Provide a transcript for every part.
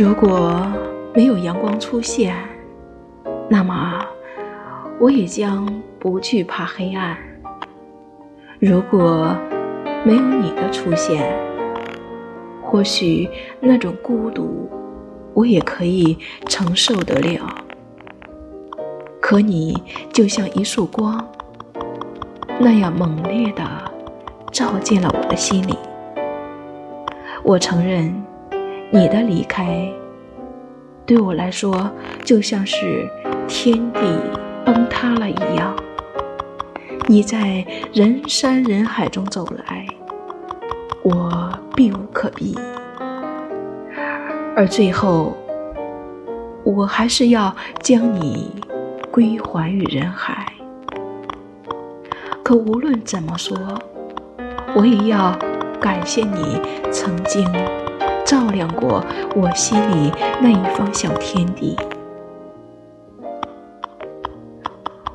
如果没有阳光出现，那么我也将不惧怕黑暗。如果没有你的出现，或许那种孤独我也可以承受得了。可你就像一束光，那样猛烈地照进了我的心里。我承认，你的离开对我来说就像是天地崩塌了一样。你在人山人海中走来，我避无可避，而最后，我还是要将你归还于人海。可无论怎么说，我也要感谢你曾经照亮过我心里那一方小天地。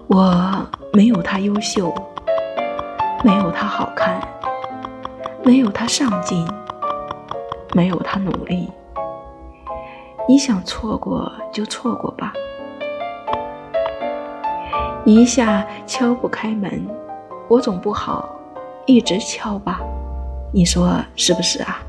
我。没有他优秀，没有他好看，没有他上进，没有他努力。你想错过就错过吧，一下敲不开门，我总不好一直敲吧？你说是不是啊？